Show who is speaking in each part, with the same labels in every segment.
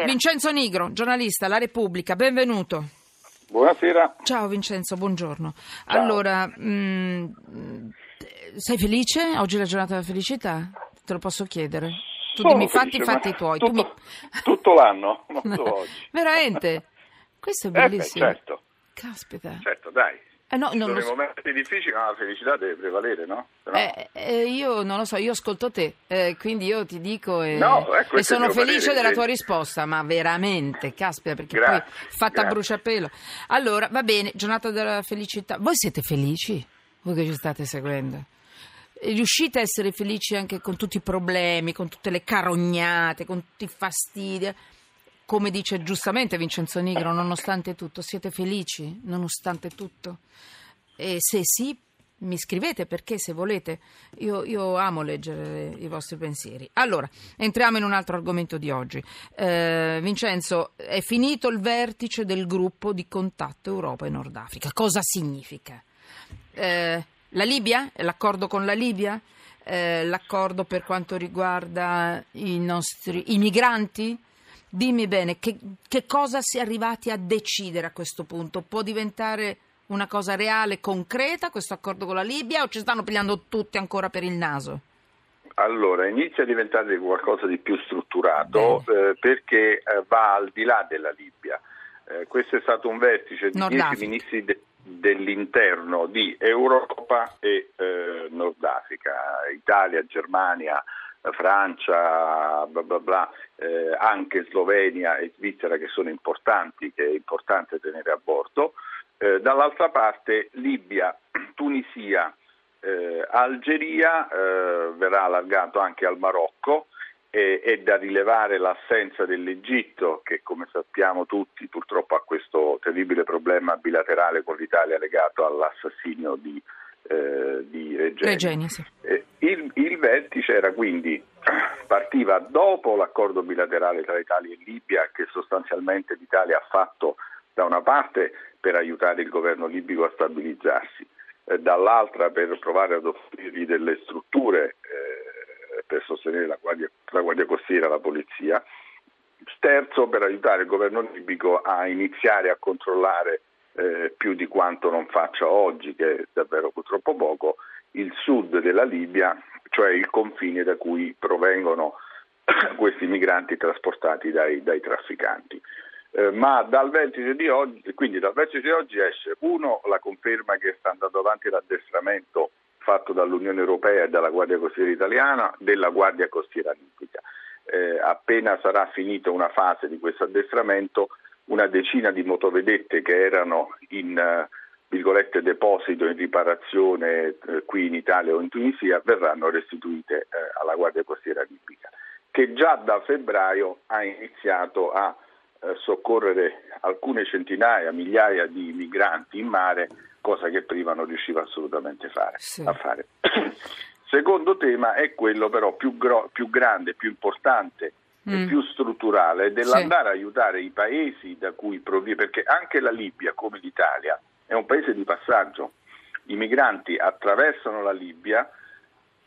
Speaker 1: buonasera.
Speaker 2: Vincenzo Nigro, giornalista, La Repubblica, benvenuto.
Speaker 3: Buonasera.
Speaker 2: Ciao Vincenzo, buongiorno. Allora, mh, sei felice? Oggi è la giornata della felicità? Te lo posso chiedere? Tu
Speaker 3: Sono
Speaker 2: dimmi fatti
Speaker 3: felice,
Speaker 2: fatti
Speaker 3: ma
Speaker 2: tuoi.
Speaker 3: Tutto,
Speaker 2: Tu mi-
Speaker 3: tutto l'anno, non solo oggi.
Speaker 2: Veramente? Questo è
Speaker 3: Eh beh,
Speaker 2: bellissimo.
Speaker 3: certo,
Speaker 2: Caspita.
Speaker 3: certo, dai.
Speaker 2: Eh, no, non
Speaker 3: sono
Speaker 2: so.
Speaker 3: momenti difficili, ma la felicità deve prevalere, no? No-
Speaker 2: Eh, eh, io non lo so, io ascolto te, eh, quindi io ti dico e,
Speaker 3: No, eh,
Speaker 2: e sono felice
Speaker 3: parere,
Speaker 2: della
Speaker 3: sì.
Speaker 2: tua risposta, ma veramente, caspita, perché
Speaker 3: Grazie,
Speaker 2: poi fatta a
Speaker 3: grazie.
Speaker 2: bruciapelo. Allora, va bene, giornata della felicità. Voi siete felici? Voi che ci state seguendo? Riuscite a essere felici anche con tutti i problemi, con tutte le carognate, con tutti i fastidi? Come dice giustamente Vincenzo Nigro, nonostante tutto, siete felici nonostante tutto? E se sì, mi scrivete perché se volete. Io, io amo leggere i vostri pensieri. Allora, entriamo in un altro argomento di oggi. Eh, Vincenzo, è finito il vertice del gruppo di contatto Europa e Nord Africa. Cosa significa? Eh, la Libia? L'accordo con la Libia? Eh, l'accordo per quanto riguarda i nostri i migranti? Dimmi bene, che, che cosa si è arrivati a decidere a questo punto? Può diventare una cosa reale, concreta, questo accordo con la Libia o ci stanno pigliando tutti ancora per il naso?
Speaker 3: Allora, inizia a diventare qualcosa di più strutturato eh, perché eh, va al di là della Libia. Eh, questo è stato un vertice di
Speaker 2: Nord
Speaker 3: dieci
Speaker 2: Africa.
Speaker 3: ministri de- dell'interno di Europa e eh, Nord Africa, Italia, Germania, Francia, bla bla bla, eh, anche Slovenia e Svizzera che sono importanti, che è importante tenere a bordo. Eh, dall'altra parte Libia, Tunisia, eh, Algeria eh, verrà allargato anche al Marocco è da rilevare l'assenza dell'Egitto che come sappiamo tutti purtroppo ha questo terribile problema bilaterale con l'Italia legato all'assassinio di, eh, di Regeni.
Speaker 2: Regeni, sì.
Speaker 3: Eh, il, il vertice era quindi partiva dopo l'accordo bilaterale tra Italia e Libia che sostanzialmente l'Italia ha fatto da una parte per aiutare il governo libico a stabilizzarsi, eh, dall'altra per provare ad offrirgli delle strutture eh, per sostenere la guardia, la guardia costiera e la polizia, terzo per aiutare il governo libico a iniziare a controllare eh, più di quanto non faccia oggi, che è davvero purtroppo poco, il sud della Libia, cioè il confine da cui provengono questi migranti trasportati dai, dai trafficanti. Eh, ma dal vertice di oggi, dal vertice di oggi esce uno la conferma che sta andando avanti l'addestramento fatto dall'Unione Europea e dalla Guardia Costiera italiana della Guardia Costiera libica. Eh, appena sarà finita una fase di questo addestramento, una decina di motovedette che erano in eh, virgolette deposito in riparazione eh, qui in Italia o in Tunisia verranno restituite eh, alla Guardia Costiera libica, che già da febbraio ha iniziato a eh, soccorrere alcune centinaia, migliaia di migranti in mare, cosa che prima non riusciva assolutamente fare,
Speaker 2: Sì.
Speaker 3: a fare. Secondo tema è quello però più, gro- più grande, più importante
Speaker 2: Mm.
Speaker 3: più strutturale dell'andare a aiutare i paesi da cui proviene, perché anche la Libia, come l'Italia, è un paese di passaggio. I migranti attraversano la Libia,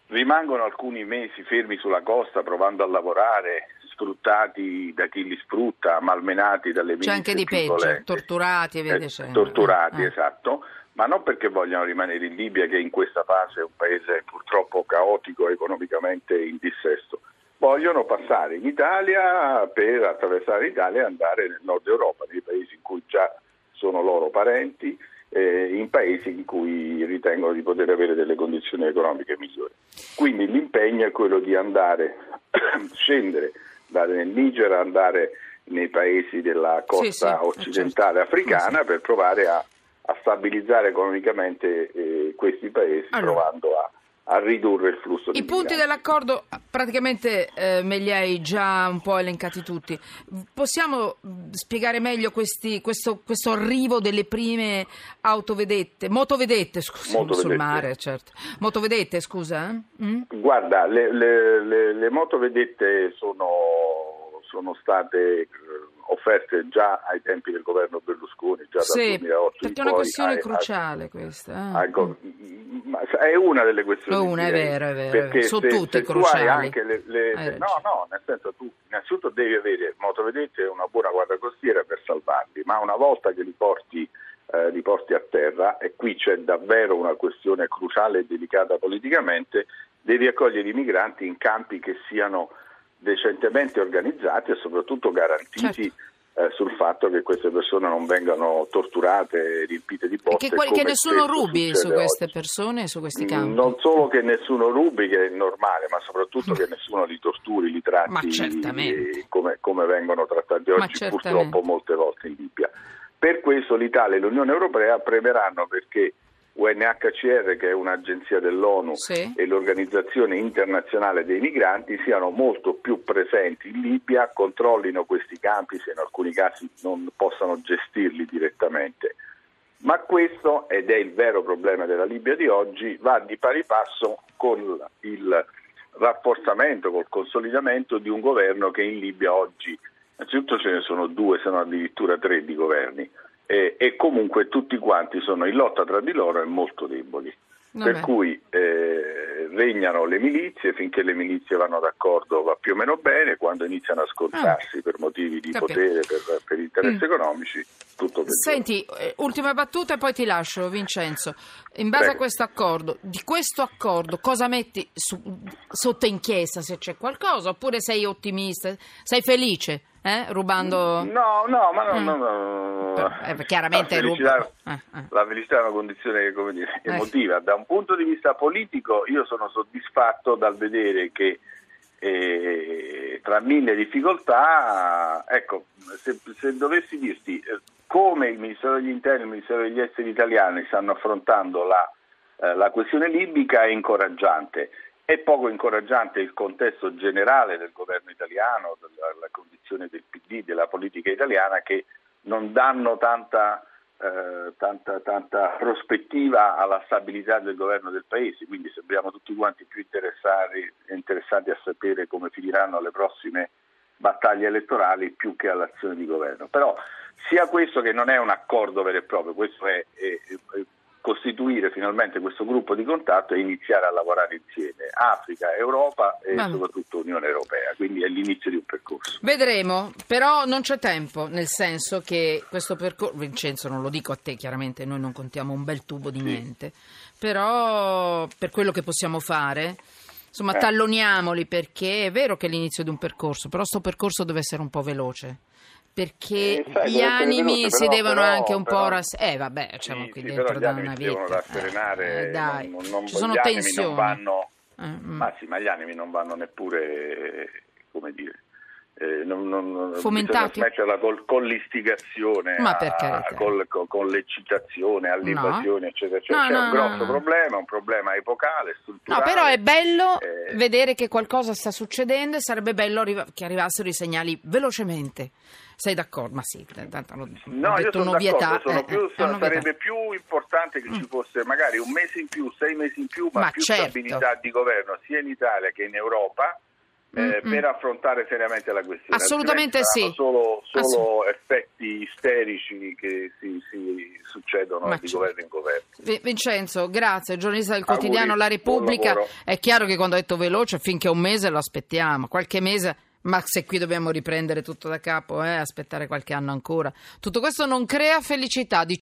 Speaker 3: rimangono alcuni mesi fermi sulla costa provando a lavorare, sfruttati da chi li sfrutta, malmenati dalle
Speaker 2: C'è anche
Speaker 3: milizie
Speaker 2: di peggio, torturati e via
Speaker 3: Eh, torturati,
Speaker 2: Eh.
Speaker 3: esatto, ma non perché vogliano rimanere in Libia, che in questa fase è un paese purtroppo caotico economicamente in dissesto. Vogliono passare in Italia per attraversare l'Italia e andare nel nord Europa, nei paesi in cui già sono loro parenti, eh, in paesi in cui ritengono di poter avere delle condizioni economiche migliori. Quindi l'impegno è quello di andare, scendere, andare nel Niger, andare nei paesi della costa
Speaker 2: sì,
Speaker 3: occidentale
Speaker 2: certo.
Speaker 3: africana per provare a, a stabilizzare economicamente eh, questi paesi,
Speaker 2: Allora.
Speaker 3: provando a, a ridurre il flusso di
Speaker 2: I punti dell'accordo praticamente eh, me li hai già un po' elencati tutti. Possiamo spiegare meglio questi- questo, questo arrivo delle prime autovedette, motovedette, scusa, sul
Speaker 3: Motovedette.
Speaker 2: mare, certo. Motovedette, scusa? eh? Mm?
Speaker 3: Guarda, le, le- le- le motovedette sono, sono state eh, offerte già ai tempi del governo Berlusconi, già dal
Speaker 2: Sì,
Speaker 3: 2008 in
Speaker 2: perché è una questione
Speaker 3: ai-
Speaker 2: cruciale questa. eh.
Speaker 3: Ecco,
Speaker 2: Mm.
Speaker 3: m- Ma è una delle questioni.
Speaker 2: Una, è vero, è vero.
Speaker 3: Perché
Speaker 2: Sono
Speaker 3: se,
Speaker 2: tutte
Speaker 3: se
Speaker 2: cruciali.
Speaker 3: Le, le, no, no, nel senso tu innanzitutto devi avere motovedette e una buona guardia costiera per salvarli, ma una volta che li porti, eh, li porti a terra, e qui c'è davvero una questione cruciale e delicata politicamente, devi accogliere i migranti in campi che siano decentemente organizzati e soprattutto garantiti.
Speaker 2: Certo
Speaker 3: eh, sul fatto che queste persone non vengano torturate, riempite di botte.
Speaker 2: E che, che nessuno rubi su queste
Speaker 3: oggi.
Speaker 2: persone, su questi campi.
Speaker 3: Non solo che nessuno rubi, che è normale, ma soprattutto che nessuno li torturi, li tratti come, come, vengono trattati oggi purtroppo molte volte in Libia. Per questo l'Italia e l'Unione Europea premeranno perché UNHCR, che è un'agenzia dell'ONU, sì. e l'Organizzazione Internazionale dei Migranti siano molto più presenti in Libia, controllino questi campi se in alcuni casi non possano gestirli direttamente. Ma questo, ed è il vero problema della Libia di oggi, va di pari passo con il rafforzamento, col consolidamento di un governo che in Libia oggi, innanzitutto ce ne sono due, se non addirittura tre di governi eh, e comunque tutti quanti sono in lotta tra di loro e molto deboli. Vabbè. Per cui eh, regnano le milizie, finché le milizie vanno d'accordo va più o meno bene, quando iniziano a scontrarsi ah. per motivi di Capito. potere, per, per interessi mm. economici, tutto peggiore.
Speaker 2: Senti, eh, ultima battuta e poi ti lascio Vincenzo. In base Prego. a questo accordo, di questo accordo cosa metti su, sotto inchiesta se c'è qualcosa oppure sei ottimista, sei felice? Eh? Rubando...
Speaker 3: No, no, ma no, mm. no, no.
Speaker 2: Eh, chiaramente
Speaker 3: la felicità, eh, eh. la felicità, è una condizione come dire, eh. emotiva. Da un punto di vista politico io sono soddisfatto dal vedere che eh, tra mille difficoltà, ecco, se, se dovessi dirti come il Ministero degli Interni e il Ministero degli Esteri italiani stanno affrontando la, la questione libica è incoraggiante. È poco incoraggiante il contesto generale del governo italiano, della condizione del PD, della politica italiana che non danno tanta, eh, tanta, tanta prospettiva alla stabilità del governo del Paese, quindi sembriamo tutti quanti più interessati, a sapere come finiranno le prossime battaglie elettorali più che all'azione di governo. Però sia questo che non è un accordo vero e proprio, questo è, è, è costituire finalmente questo gruppo di contatto e iniziare a lavorare insieme, Africa, Europa e Vabbè. soprattutto Unione Europea, quindi è l'inizio di un percorso.
Speaker 2: Vedremo, però non c'è tempo, nel senso che questo percorso, Vincenzo non lo dico a te chiaramente, noi non contiamo un bel tubo di sì. niente, però per quello che possiamo fare... Insomma, eh. talloniamoli perché è vero che è l'inizio di un percorso, però questo percorso deve essere un po' veloce perché eh, sai, gli animi si però, devono però, anche un però, po' rass- eh vabbè facciamo
Speaker 3: sì,
Speaker 2: qui
Speaker 3: sì,
Speaker 2: dentro da una vita
Speaker 3: devono rasserenare
Speaker 2: eh, dai.
Speaker 3: non, non,
Speaker 2: ci sono tensioni
Speaker 3: non vanno,
Speaker 2: eh, mm.
Speaker 3: ma sì ma gli animi non vanno neppure come dire eh, non, non,
Speaker 2: fomentati
Speaker 3: smetterla col, con l'istigazione
Speaker 2: Ma a,
Speaker 3: col, con, con, l'eccitazione all'invasione no. eccetera eccetera no, c'è no, un grosso problema un problema epocale strutturale
Speaker 2: no però è bello eh, vedere che qualcosa sta succedendo e sarebbe bello arriva- che arrivassero i segnali velocemente sei d'accordo? Ma sì, tanto
Speaker 3: l'ho, no, detto un'ovvietà. Sono più, eh, sarebbe più importante che mm. ci fosse magari un mese in più, sei mesi in più, ma, ma più certo. stabilità di governo sia in Italia che in Europa eh, per affrontare seriamente la questione.
Speaker 2: Assolutamente sì.
Speaker 3: Solo, solo Assolut- effetti isterici che si, si succedono Ma di certo. governo in governo.
Speaker 2: Vincenzo, grazie. Giornalista del quotidiano Auguri, La Repubblica. È chiaro che quando ha detto veloce, finché un mese lo aspettiamo, qualche mese. Ma se qui dobbiamo riprendere tutto da capo, eh, aspettare qualche anno ancora. Tutto questo non crea felicità.